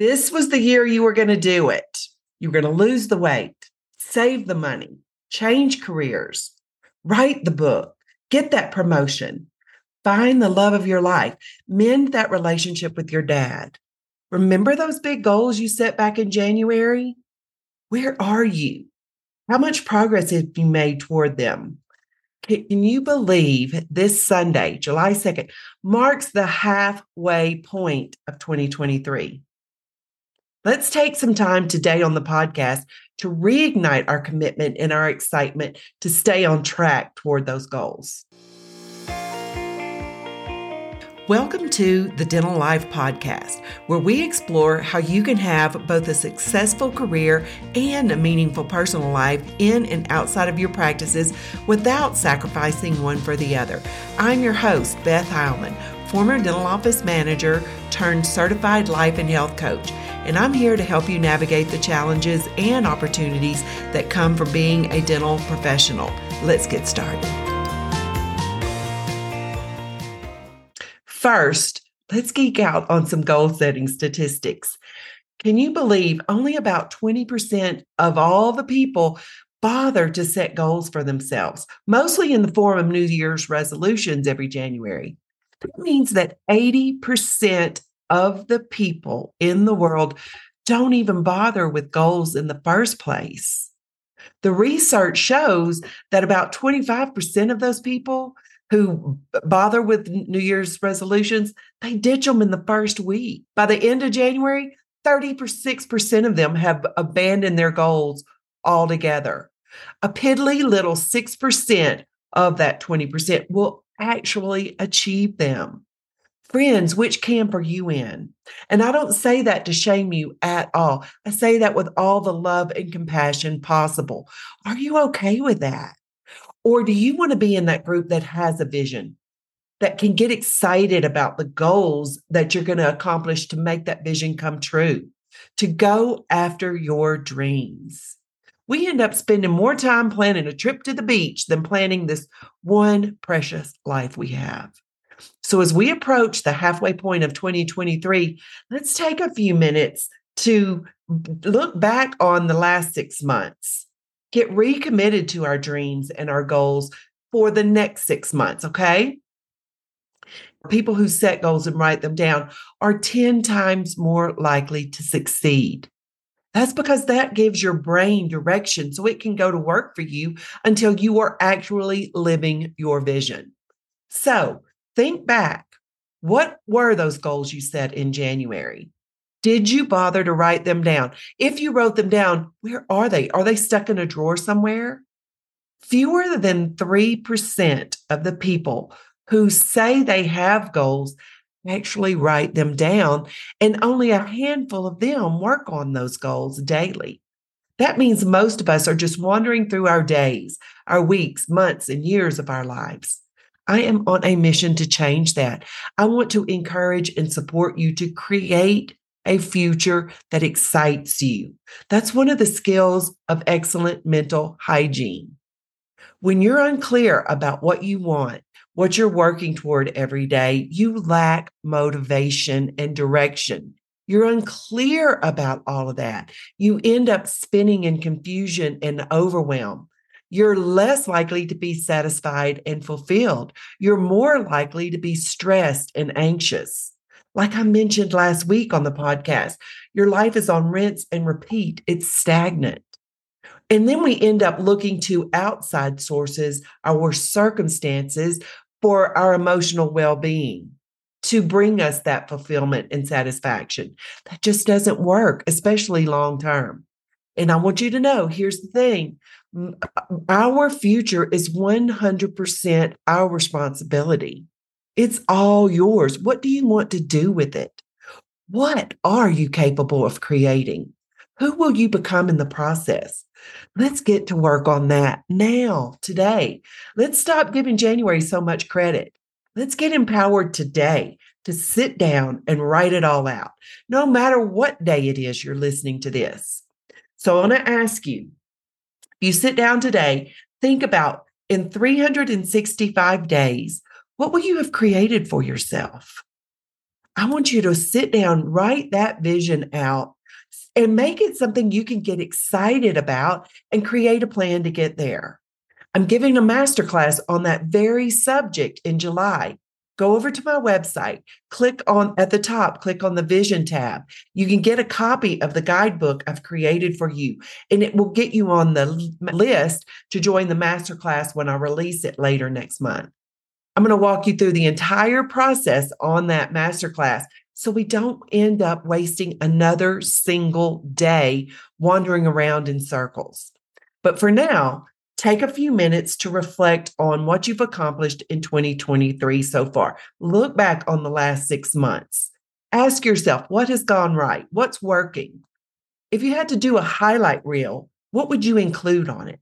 This was the year you were going to do it. You're going to lose the weight, save the money, change careers, write the book, get that promotion, find the love of your life, mend that relationship with your dad. Remember those big goals you set back in January? Where are you? How much progress have you made toward them? Can you believe this Sunday, July 2nd, marks the halfway point of 2023? Let's take some time today on the podcast to reignite our commitment and our excitement to stay on track toward those goals. Welcome to the Dental Life Podcast, where we explore how you can have both a successful career and a meaningful personal life in and outside of your practices without sacrificing one for the other. I'm your host, Beth Heilman, former dental office manager turned certified life and health coach, and I'm here to help you navigate the challenges and opportunities that come from being a dental professional. Let's get started. First, let's geek out on some goal setting statistics. Can you believe only about 20% of all the people bother to set goals for themselves, mostly in the form of New Year's resolutions every January? That means that 80% of the people in the world don't even bother with goals in the first place. The research shows that about 25% of those people who bother with New Year's resolutions, they ditch them in the first week. By the end of January, 36% of them have abandoned their goals altogether. A piddly little 6% of that 20% will actually achieve them. Friends, which camp are you in? And I don't say that to shame you at all. I say that with all the love and compassion possible. Are you okay with that? Or do you want to be in that group that has a vision, that can get excited about the goals that you're going to accomplish to make that vision come true, to go after your dreams? We end up spending more time planning a trip to the beach than planning this one precious life we have. So, as we approach the halfway point of 2023, let's take a few minutes to look back on the last six months get recommitted to our dreams and our goals for the next six months, okay? People who set goals and write them down are 10 times more likely to succeed. That's because that gives your brain direction so it can go to work for you until you are actually living your vision. So think back. What were those goals you set in January? Did you bother to write them down? If you wrote them down, where are they? Are they stuck in a drawer somewhere? Fewer than 3% of the people who say they have goals actually write them down, and only a handful of them work on those goals daily. That means most of us are just wandering through our days, our weeks, months, and years of our lives. I am on a mission to change that. I want to encourage and support you to create a future that excites you. That's one of the skills of excellent mental hygiene. When you're unclear about what you want, what you're working toward every day, you lack motivation and direction. You're unclear about all of that. You end up spinning in confusion and overwhelm. You're less likely to be satisfied and fulfilled. You're more likely to be stressed and anxious. Like I mentioned last week on the podcast, your life is on rinse and repeat, it's stagnant. And then we end up looking to outside sources, our circumstances, for our emotional well being to bring us that fulfillment and satisfaction. That just doesn't work, especially long term. And I want you to know here's the thing uh, our future is 100% our responsibility. It's all yours. What do you want to do with it? What are you capable of creating? Who will you become in the process? Let's get to work on that now, today. Let's stop giving January so much credit. Let's get empowered today to sit down and write it all out, no matter what day it is you're listening to this. So I want to ask you if you sit down today, think about in 365 days, what will you have created for yourself? I want you to sit down, write that vision out, and make it something you can get excited about and create a plan to get there. I'm giving a masterclass on that very subject in July. Go over to my website, click on at the top, click on the vision tab. You can get a copy of the guidebook I've created for you, and it will get you on the list to join the masterclass when I release it later next month. I'm going to walk you through the entire process on that masterclass so we don't end up wasting another single day wandering around in circles. But for now, take a few minutes to reflect on what you've accomplished in 2023 so far. Look back on the last six months. Ask yourself what has gone right? What's working? If you had to do a highlight reel, what would you include on it?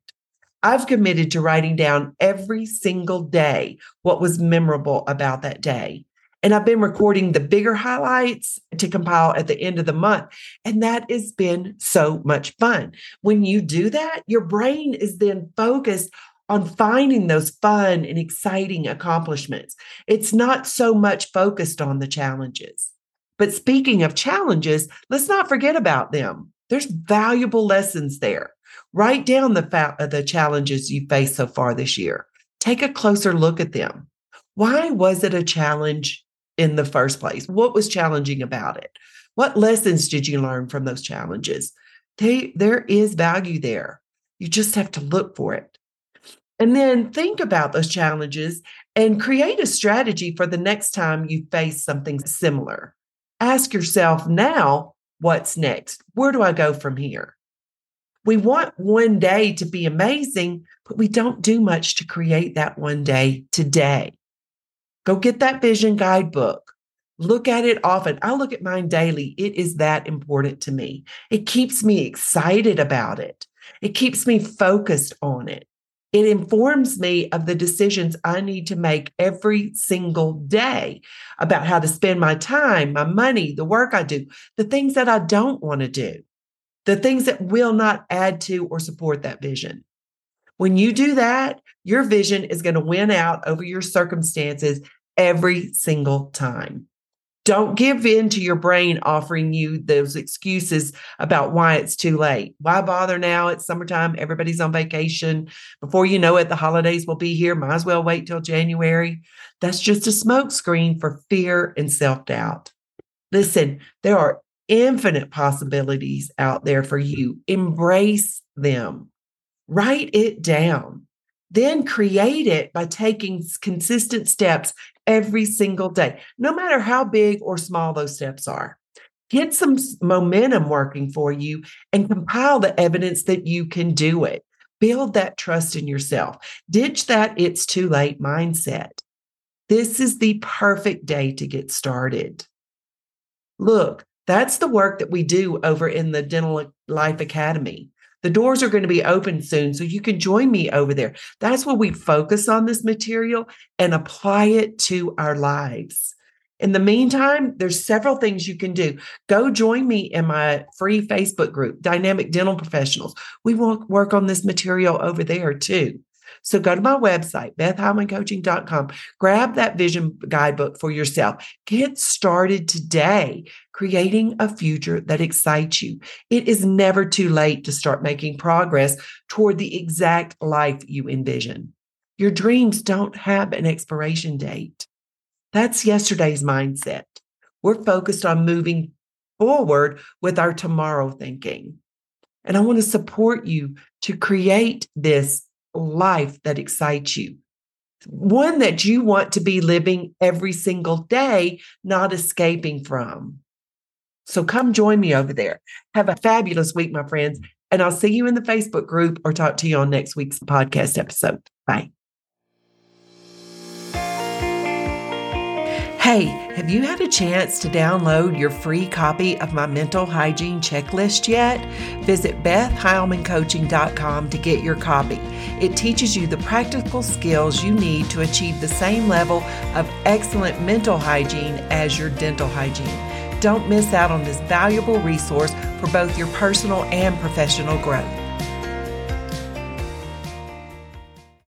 I've committed to writing down every single day what was memorable about that day. And I've been recording the bigger highlights to compile at the end of the month. And that has been so much fun. When you do that, your brain is then focused on finding those fun and exciting accomplishments. It's not so much focused on the challenges. But speaking of challenges, let's not forget about them. There's valuable lessons there. Write down the, fa- uh, the challenges you faced so far this year. Take a closer look at them. Why was it a challenge in the first place? What was challenging about it? What lessons did you learn from those challenges? They, there is value there. You just have to look for it. And then think about those challenges and create a strategy for the next time you face something similar. Ask yourself now, what's next? Where do I go from here? We want one day to be amazing, but we don't do much to create that one day today. Go get that vision guidebook. Look at it often. I look at mine daily. It is that important to me. It keeps me excited about it. It keeps me focused on it. It informs me of the decisions I need to make every single day about how to spend my time, my money, the work I do, the things that I don't want to do, the things that will not add to or support that vision. When you do that, your vision is going to win out over your circumstances every single time. Don't give in to your brain offering you those excuses about why it's too late. Why bother now? It's summertime. Everybody's on vacation. Before you know it, the holidays will be here. Might as well wait till January. That's just a smokescreen for fear and self doubt. Listen, there are infinite possibilities out there for you. Embrace them, write it down. Then create it by taking consistent steps every single day, no matter how big or small those steps are. Get some momentum working for you and compile the evidence that you can do it. Build that trust in yourself. Ditch that it's too late mindset. This is the perfect day to get started. Look, that's the work that we do over in the Dental Life Academy. The doors are going to be open soon, so you can join me over there. That's where we focus on this material and apply it to our lives. In the meantime, there's several things you can do. Go join me in my free Facebook group, Dynamic Dental Professionals. We will work on this material over there too. So go to my website, bethheilmancoaching.com, grab that vision guidebook for yourself. Get started today creating a future that excites you. It is never too late to start making progress toward the exact life you envision. Your dreams don't have an expiration date. That's yesterday's mindset. We're focused on moving forward with our tomorrow thinking. And I want to support you to create this life that excites you. One that you want to be living every single day, not escaping from. So come join me over there. Have a fabulous week, my friends. And I'll see you in the Facebook group or talk to you on next week's podcast episode. Bye. Hey, have you had a chance to download your free copy of my mental hygiene checklist yet? Visit BethHeilmanCoaching.com to get your copy. It teaches you the practical skills you need to achieve the same level of excellent mental hygiene as your dental hygiene. Don't miss out on this valuable resource for both your personal and professional growth.